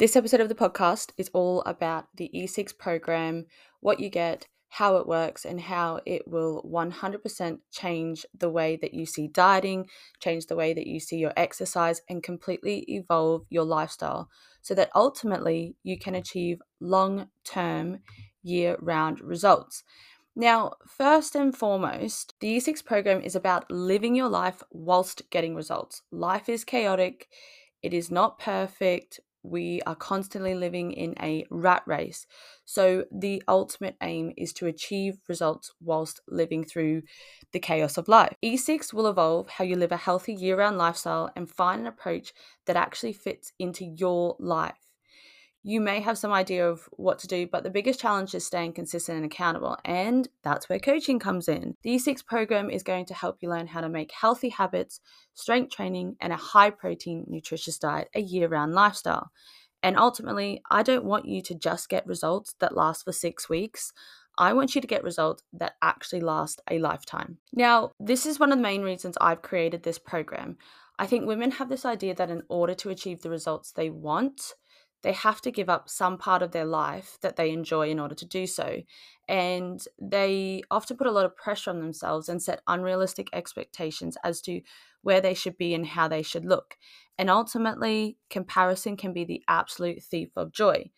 This episode of the podcast is all about the E6 program, what you get, how it works, and how it will 100% change the way that you see dieting, change the way that you see your exercise, and completely evolve your lifestyle so that ultimately you can achieve long term, year round results. Now, first and foremost, the E6 program is about living your life whilst getting results. Life is chaotic, it is not perfect, we are constantly living in a rat race. So, the ultimate aim is to achieve results whilst living through the chaos of life. E6 will evolve how you live a healthy year round lifestyle and find an approach that actually fits into your life you may have some idea of what to do, but the biggest challenge is staying consistent and accountable. And that's where coaching comes in. The E6 program is going to help you learn how to make healthy habits, strength training, and a high protein, nutritious diet a year round lifestyle. And ultimately, I don't want you to just get results that last for six weeks. I want you to get results that actually last a lifetime. Now, this is one of the main reasons I've created this program. I think women have this idea that in order to achieve the results they want, they have to give up some part of their life that they enjoy in order to do so. And they often put a lot of pressure on themselves and set unrealistic expectations as to where they should be and how they should look. And ultimately, comparison can be the absolute thief of joy.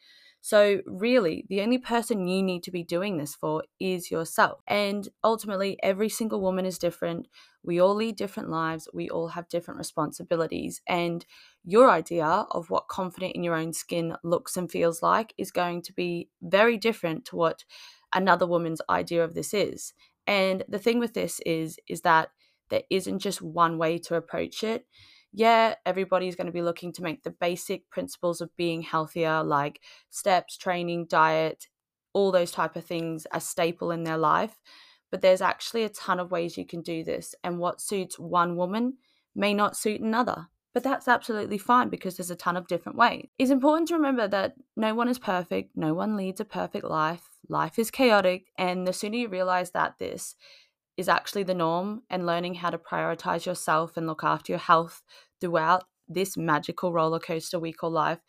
So, really, the only person you need to be doing this for is yourself. And ultimately, every single woman is different. We all lead different lives. We all have different responsibilities. And your idea of what confident in your own skin looks and feels like is going to be very different to what another woman's idea of this is. And the thing with this is is that there isn't just one way to approach it yeah, everybody's going to be looking to make the basic principles of being healthier, like steps, training, diet, all those type of things, a staple in their life. But there's actually a ton of ways you can do this, and what suits one woman may not suit another. But that's absolutely fine because there's a ton of different ways. It's important to remember that no one is perfect, no one leads a perfect life. Life is chaotic, and the sooner you realize that this is actually the norm and learning how to prioritize yourself and look after your health throughout this magical roller coaster we call life,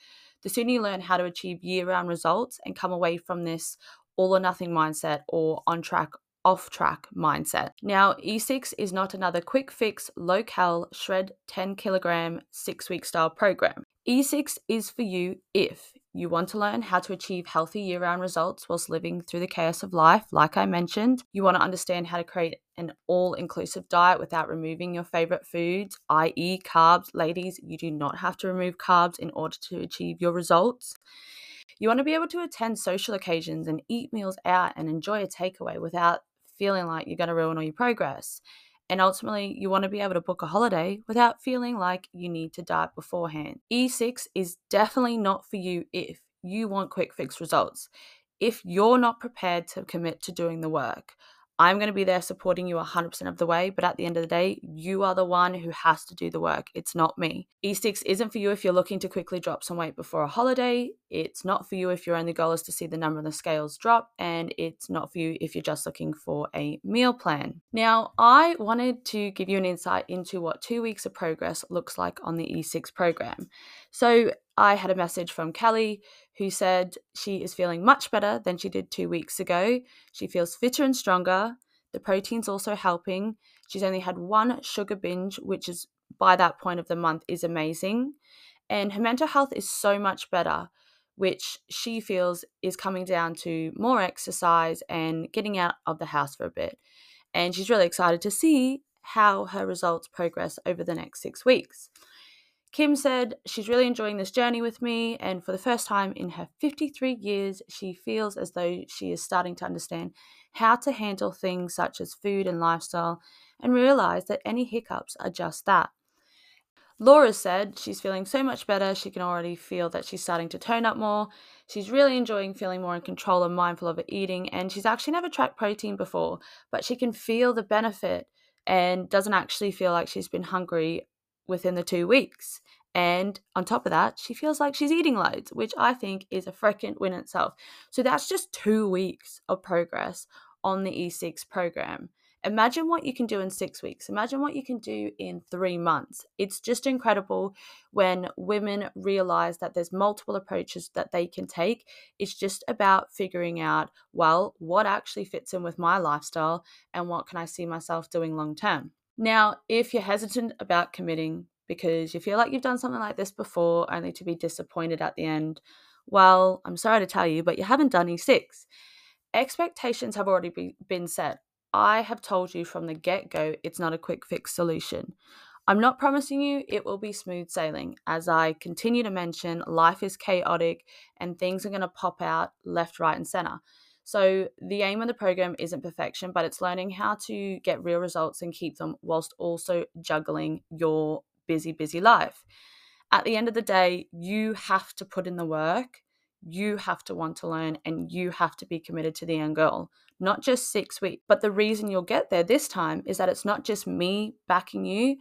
the sooner you learn how to achieve year round results and come away from this all or nothing mindset or on track off track mindset. Now, E6 is not another quick fix, low cal, shred 10 kilogram, six week style program. E6 is for you if you want to learn how to achieve healthy year round results whilst living through the chaos of life, like I mentioned. You want to understand how to create an all inclusive diet without removing your favorite foods, i.e., carbs. Ladies, you do not have to remove carbs in order to achieve your results. You want to be able to attend social occasions and eat meals out and enjoy a takeaway without feeling like you're going to ruin all your progress. And ultimately, you want to be able to book a holiday without feeling like you need to diet beforehand. E6 is definitely not for you if you want quick fix results. If you're not prepared to commit to doing the work, I'm going to be there supporting you 100% of the way, but at the end of the day, you are the one who has to do the work. It's not me. E6 isn't for you if you're looking to quickly drop some weight before a holiday. It's not for you if your only goal is to see the number on the scales drop. And it's not for you if you're just looking for a meal plan. Now, I wanted to give you an insight into what two weeks of progress looks like on the E6 program. So, I had a message from Kelly who said she is feeling much better than she did two weeks ago. She feels fitter and stronger. The protein's also helping. She's only had one sugar binge, which is by that point of the month is amazing. And her mental health is so much better, which she feels is coming down to more exercise and getting out of the house for a bit. And she's really excited to see how her results progress over the next six weeks. Kim said she's really enjoying this journey with me, and for the first time in her 53 years, she feels as though she is starting to understand how to handle things such as food and lifestyle and realize that any hiccups are just that. Laura said she's feeling so much better, she can already feel that she's starting to tone up more. She's really enjoying feeling more in control and mindful of her eating, and she's actually never tracked protein before, but she can feel the benefit and doesn't actually feel like she's been hungry within the two weeks. And on top of that, she feels like she's eating loads, which I think is a freaking win itself. So that's just two weeks of progress on the E6 program. Imagine what you can do in six weeks. Imagine what you can do in three months. It's just incredible when women realize that there's multiple approaches that they can take. It's just about figuring out, well, what actually fits in with my lifestyle and what can I see myself doing long term. Now, if you're hesitant about committing because you feel like you've done something like this before only to be disappointed at the end, well, I'm sorry to tell you, but you haven't done E6. Expectations have already be, been set. I have told you from the get go it's not a quick fix solution. I'm not promising you it will be smooth sailing. As I continue to mention, life is chaotic and things are going to pop out left, right, and center. So, the aim of the program isn't perfection, but it's learning how to get real results and keep them whilst also juggling your busy, busy life. At the end of the day, you have to put in the work, you have to want to learn, and you have to be committed to the end goal not just six weeks. But the reason you'll get there this time is that it's not just me backing you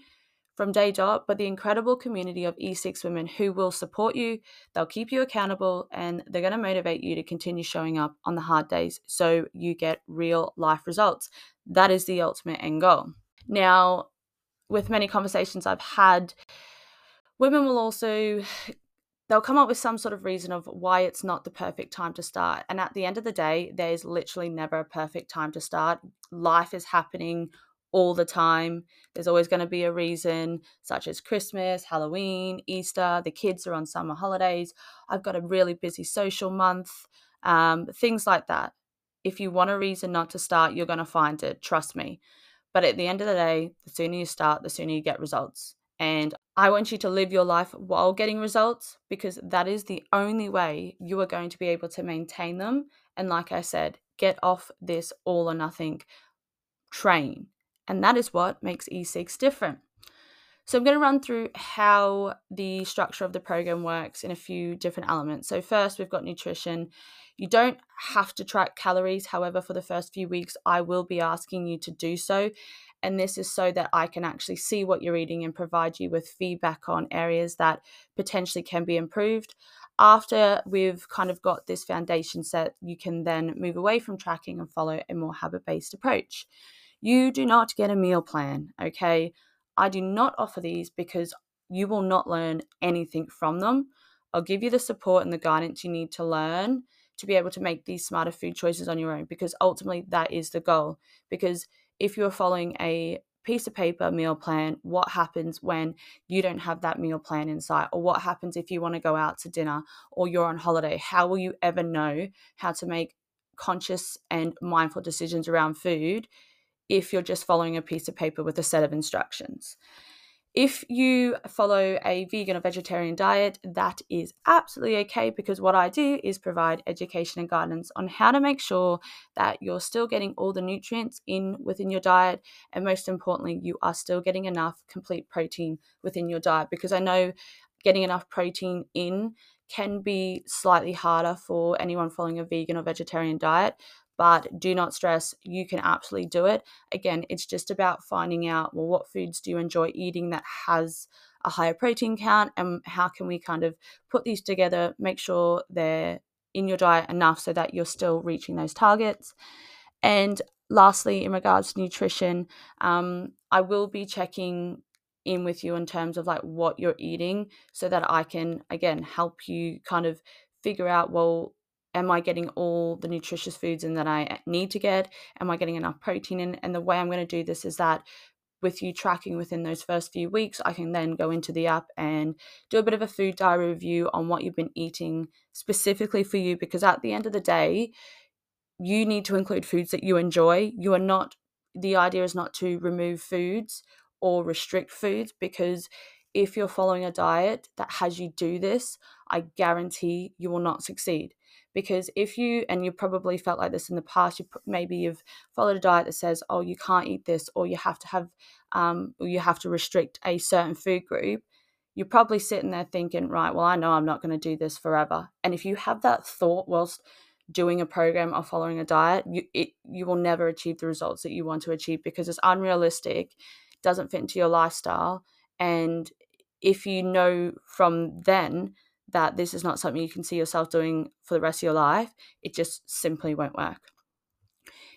from day dot, but the incredible community of E6 women who will support you, they'll keep you accountable, and they're going to motivate you to continue showing up on the hard days so you get real life results. That is the ultimate end goal. Now, with many conversations I've had, women will also they'll come up with some sort of reason of why it's not the perfect time to start. And at the end of the day, there's literally never a perfect time to start. Life is happening all the time. There's always going to be a reason, such as Christmas, Halloween, Easter, the kids are on summer holidays. I've got a really busy social month, um, things like that. If you want a reason not to start, you're going to find it, trust me. But at the end of the day, the sooner you start, the sooner you get results. And I want you to live your life while getting results because that is the only way you are going to be able to maintain them. And like I said, get off this all or nothing train. And that is what makes E6 different. So I'm going to run through how the structure of the program works in a few different elements. So first, we've got nutrition. You don't have to track calories. However, for the first few weeks, I will be asking you to do so. And this is so that I can actually see what you're eating and provide you with feedback on areas that potentially can be improved. After we've kind of got this foundation set, you can then move away from tracking and follow a more habit based approach. You do not get a meal plan, okay? I do not offer these because you will not learn anything from them. I'll give you the support and the guidance you need to learn to be able to make these smarter food choices on your own because ultimately that is the goal. Because if you're following a piece of paper meal plan, what happens when you don't have that meal plan in sight? Or what happens if you want to go out to dinner or you're on holiday? How will you ever know how to make conscious and mindful decisions around food if you're just following a piece of paper with a set of instructions? If you follow a vegan or vegetarian diet, that is absolutely okay because what I do is provide education and guidance on how to make sure that you're still getting all the nutrients in within your diet. And most importantly, you are still getting enough complete protein within your diet because I know getting enough protein in can be slightly harder for anyone following a vegan or vegetarian diet but do not stress you can absolutely do it. Again it's just about finding out well what foods do you enjoy eating that has a higher protein count and how can we kind of put these together make sure they're in your diet enough so that you're still reaching those targets. And lastly in regards to nutrition um, i will be checking in with you in terms of like what you're eating so that i can again help you kind of figure out well am I getting all the nutritious foods in that I eh, need to get? Am I getting enough protein in? And the way I'm going to do this is that with you tracking within those first few weeks, I can then go into the app and do a bit of a food diary review on what you've been eating specifically for you. Because at the end of the day, you need to include foods that you enjoy. You are not, the idea is not to remove foods or restrict foods because if you're following a diet that has you do this, I guarantee you will not succeed because if you and you probably felt like this in the past you maybe you've followed a diet that says oh you can't eat this or you have to have um, or you have to restrict a certain food group you're probably sitting there thinking right well i know i'm not going to do this forever. And if you have that thought whilst doing a program or following a diet you it, you will never achieve the results that you want to achieve because it's unrealistic doesn't fit into your lifestyle. And if you know from then that this is not something you can see yourself doing for the rest of your life, it just simply won't work.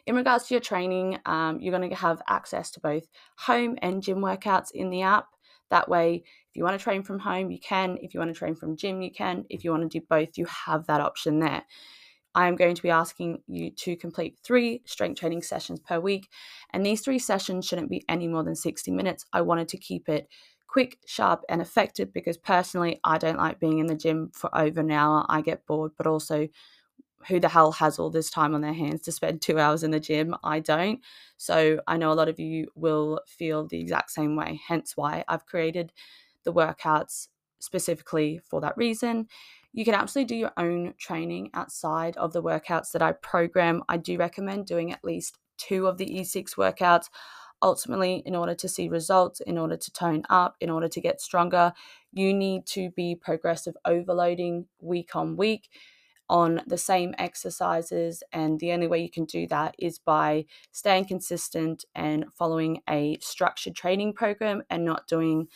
In regards to your training, um, you're going to have access to both home and gym workouts in the app. That way, if you want to train from home, you can. If you want to train from gym, you can. If you want to do both, you have that option there. I am going to be asking you to complete three strength training sessions per week. And these three sessions shouldn't be any more than 60 minutes. I wanted to keep it quick, sharp, and effective because personally, I don't like being in the gym for over an hour. I get bored, but also, who the hell has all this time on their hands to spend two hours in the gym? I don't. So I know a lot of you will feel the exact same way, hence why I've created the workouts specifically for that reason. You can absolutely do your own training outside of the workouts that I program. I do recommend doing at least two of the E6 workouts. Ultimately, in order to see results, in order to tone up, in order to get stronger, you need to be progressive overloading week on week on the same exercises. And the only way you can do that is by staying consistent and following a structured training program and not doing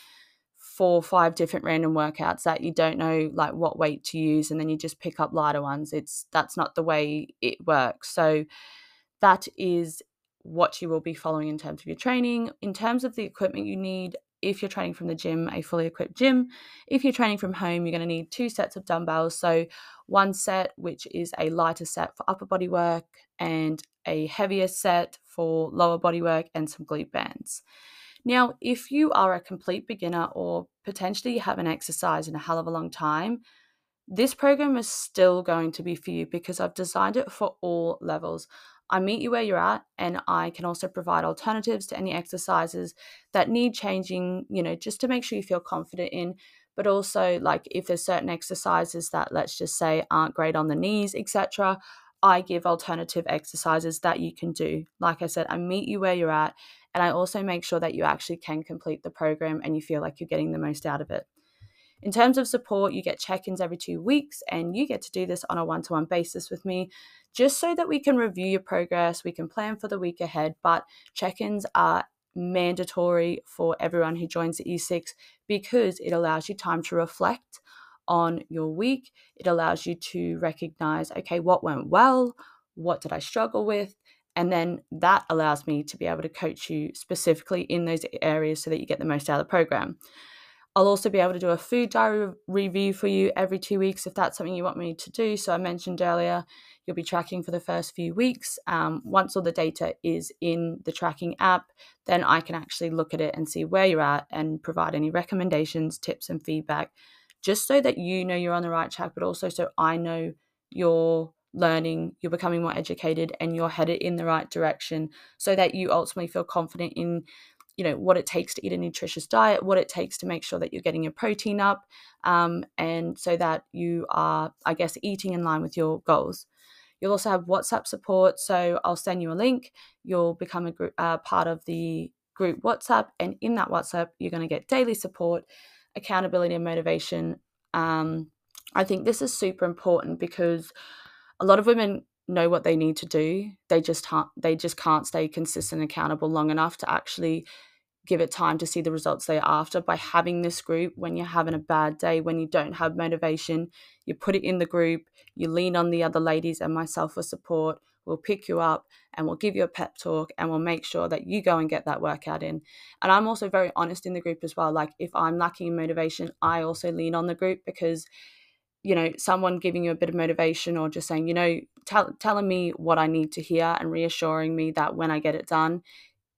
four or five different random workouts that you don't know like what weight to use and then you just pick up lighter ones it's that's not the way it works so that is what you will be following in terms of your training. In terms of the equipment you need if you're training from the gym a fully equipped gym if you're training from home you're going to need two sets of dumbbells. So one set which is a lighter set for upper body work and a heavier set for lower body work and some glute bands. Now, if you are a complete beginner or potentially you haven't exercised in a hell of a long time, this program is still going to be for you because I've designed it for all levels. I meet you where you're at, and I can also provide alternatives to any exercises that need changing, you know, just to make sure you feel confident in. But also, like if there's certain exercises that, let's just say, aren't great on the knees, etc., I give alternative exercises that you can do. Like I said, I meet you where you're at, and I also make sure that you actually can complete the program and you feel like you're getting the most out of it. In terms of support, you get check ins every two weeks, and you get to do this on a one to one basis with me just so that we can review your progress, we can plan for the week ahead. But check ins are mandatory for everyone who joins the E6 because it allows you time to reflect on your week. It allows you to recognize, okay, what went well? What did I struggle with? And then that allows me to be able to coach you specifically in those areas so that you get the most out of the program. I'll also be able to do a food diary review for you every two weeks if that's something you want me to do. So, I mentioned earlier, you'll be tracking for the first few weeks. Um, once all the data is in the tracking app, then I can actually look at it and see where you're at and provide any recommendations, tips, and feedback, just so that you know you're on the right track, but also so I know you're learning, you're becoming more educated, and you're headed in the right direction so that you ultimately feel confident in you know what it takes to eat a nutritious diet what it takes to make sure that you're getting your protein up um, and so that you are i guess eating in line with your goals. You'll also have whatsapp support so i'll send you a link. You'll become a group, uh, part of the group whatsapp and in that whatsapp you're going to get daily support accountability and motivation. Um, i think this is super important because a lot of women know what they need to do. They just can't they just can't stay consistent and accountable long enough to actually give it time to see the results they're after. By having this group when you're having a bad day when you don't have motivation you put it in the group you lean on the other ladies and myself for support we'll pick you up and we'll give you a pep talk and we'll make sure that you go and get that workout in. And i'm also very honest in the group as well like if i'm lacking in motivation i also lean on the group because you know someone giving you a bit of motivation or just saying you know tell, telling me what i need to hear and reassuring me that when i get it done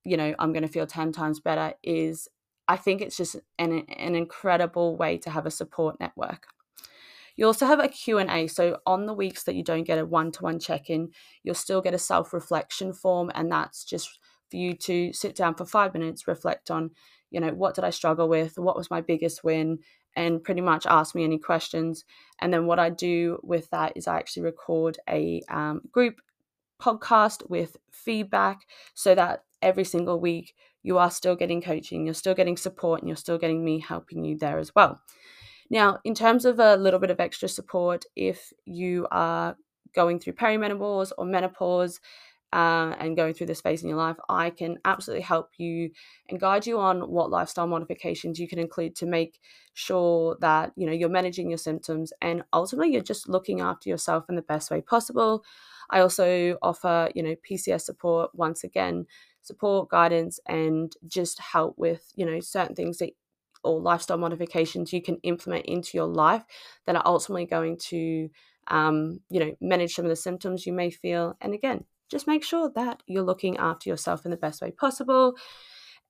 you know i'm going to feel 10 times better is i think it's just an, an incredible way to have a support network. You also have a q&a so on the weeks that you don't get a one-to-one check-in you'll still get a self-reflection form and that's just for you to sit down for five minutes reflect on you know what did i struggle with? What was my biggest win? And pretty much ask me any questions. And then what I do with that is I actually record a um, group podcast with feedback so that every single week you are still getting coaching, you're still getting support, and you're still getting me helping you there as well. Now, in terms of a little bit of extra support, if you are going through perimenopause or menopause, uh, and going through this phase in your life, I can absolutely help you and guide you on what lifestyle modifications you can include to make sure that you know you're managing your symptoms and ultimately you're just looking after yourself in the best way possible. I also offer you know PCOS support once again, support guidance and just help with you know certain things that or lifestyle modifications you can implement into your life that are ultimately going to um, you know manage some of the symptoms you may feel and again just make sure that you're looking after yourself in the best way possible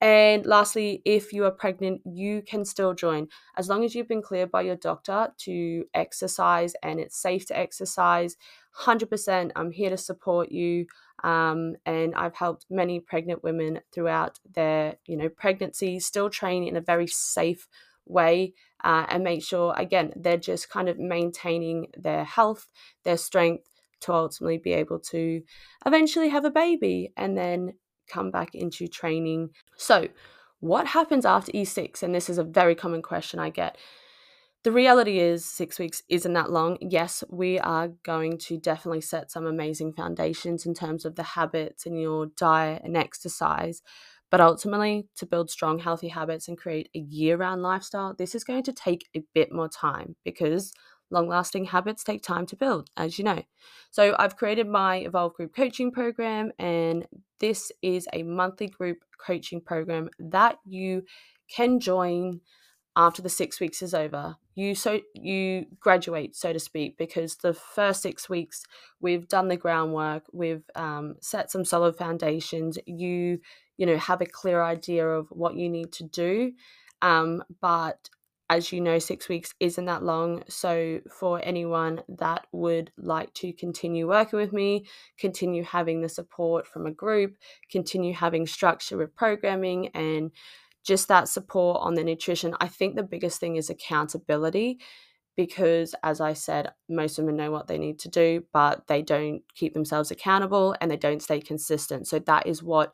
and lastly, if you are pregnant, you can still join as long as you've been cleared by your doctor to exercise and it's safe to exercise. 100%, I'm here to support you. Um, and I've helped many pregnant women throughout their, you know, pregnancy still train in a very safe way uh, and make sure again they're just kind of maintaining their health, their strength to ultimately be able to eventually have a baby and then come back into training. So, what happens after E6? And this is a very common question I get the reality is six weeks isn't that long yes we are going to definitely set some amazing foundations in terms of the habits and your diet and exercise but ultimately to build strong healthy habits and create a year-round lifestyle this is going to take a bit more time because long lasting habits take time to build as you know. So i've created my evolve group coaching program and this is a monthly group coaching program that you can join after the six weeks is over. You so you graduate so to speak because the first six weeks we've done the groundwork we've um, set some solid foundations. You you know have a clear idea of what you need to do um, but as you know six weeks isn't that long so for anyone that would like to continue working with me continue having the support from a group continue having structure with programming and just that support on the nutrition. I think the biggest thing is accountability because, as I said, most women know what they need to do, but they don't keep themselves accountable and they don't stay consistent. So, that is what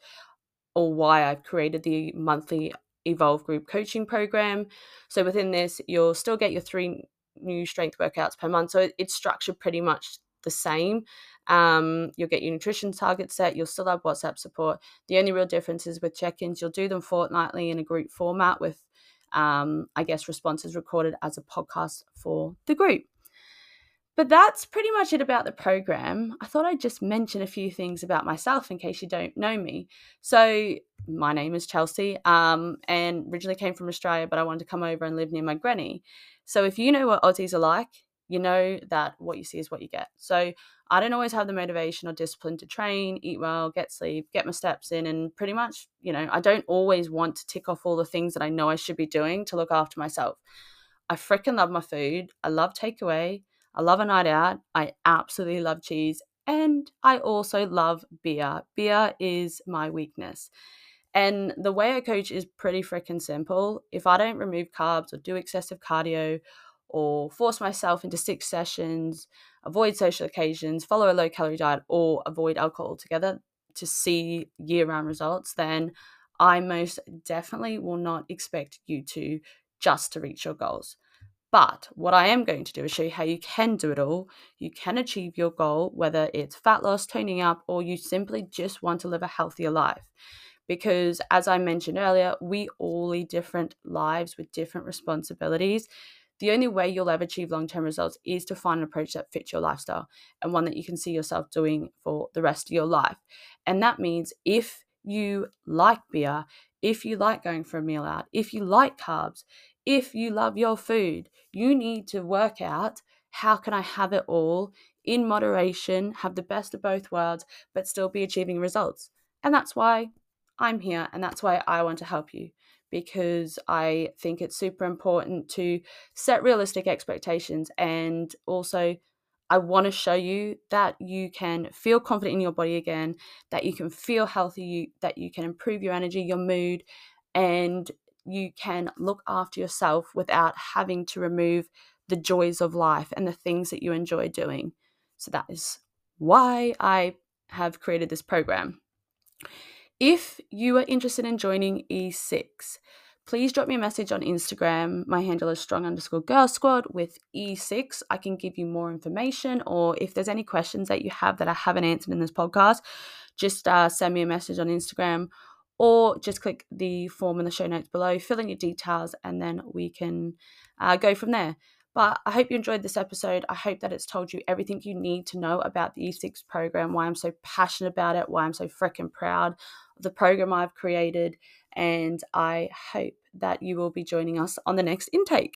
or why I've created the monthly Evolve Group coaching program. So, within this, you'll still get your three new strength workouts per month. So, it's structured pretty much the same. Um, you'll get your nutrition target set. You'll still have WhatsApp support. The only real difference is with check ins, you'll do them fortnightly in a group format with, um, I guess, responses recorded as a podcast for the group. But that's pretty much it about the program. I thought I'd just mention a few things about myself in case you don't know me. So, my name is Chelsea, um, and originally came from Australia, but I wanted to come over and live near my granny. So, if you know what Aussies are like, you know that what you see is what you get. So I don't always have the motivation or discipline to train, eat well, get sleep, get my steps in, and pretty much, you know, I don't always want to tick off all the things that I know I should be doing to look after myself. I freaking love my food. I love takeaway. I love a night out. I absolutely love cheese. And I also love beer. Beer is my weakness. And the way I coach is pretty freaking simple. If I don't remove carbs or do excessive cardio or force myself into six sessions, avoid social occasions, follow a low calorie diet, or avoid alcohol altogether to see year round results, then I most definitely will not expect you to just to reach your goals. But what I am going to do is show you how you can do it all. You can achieve your goal, whether it's fat loss, toning up, or you simply just want to live a healthier life. Because as I mentioned earlier, we all lead different lives with different responsibilities the only way you'll ever achieve long term results is to find an approach that fits your lifestyle and one that you can see yourself doing for the rest of your life. And that means if you like beer, if you like going for a meal out, if you like carbs, if you love your food, you need to work out how can I have it all in moderation, have the best of both worlds, but still be achieving results. And that's why I'm here and that's why I want to help you because I think it's super important to set realistic expectations and also I want to show you that you can feel confident in your body again, that you can feel healthy, that you can improve your energy, your mood, and you can look after yourself without having to remove the joys of life and the things that you enjoy doing. So that is why I have created this program. If you are interested in joining E6, please drop me a message on Instagram. My handle is strong underscore girl squad with E6. I can give you more information, or if there's any questions that you have that I haven't answered in this podcast, just uh, send me a message on Instagram or just click the form in the show notes below, fill in your details, and then we can uh, go from there. But I hope you enjoyed this episode. I hope that it's told you everything you need to know about the E6 program, why I'm so passionate about it, why I'm so freaking proud of the program I've created. And I hope that you will be joining us on the next intake.